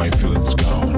my feelings gone.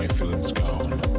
my feelings gone.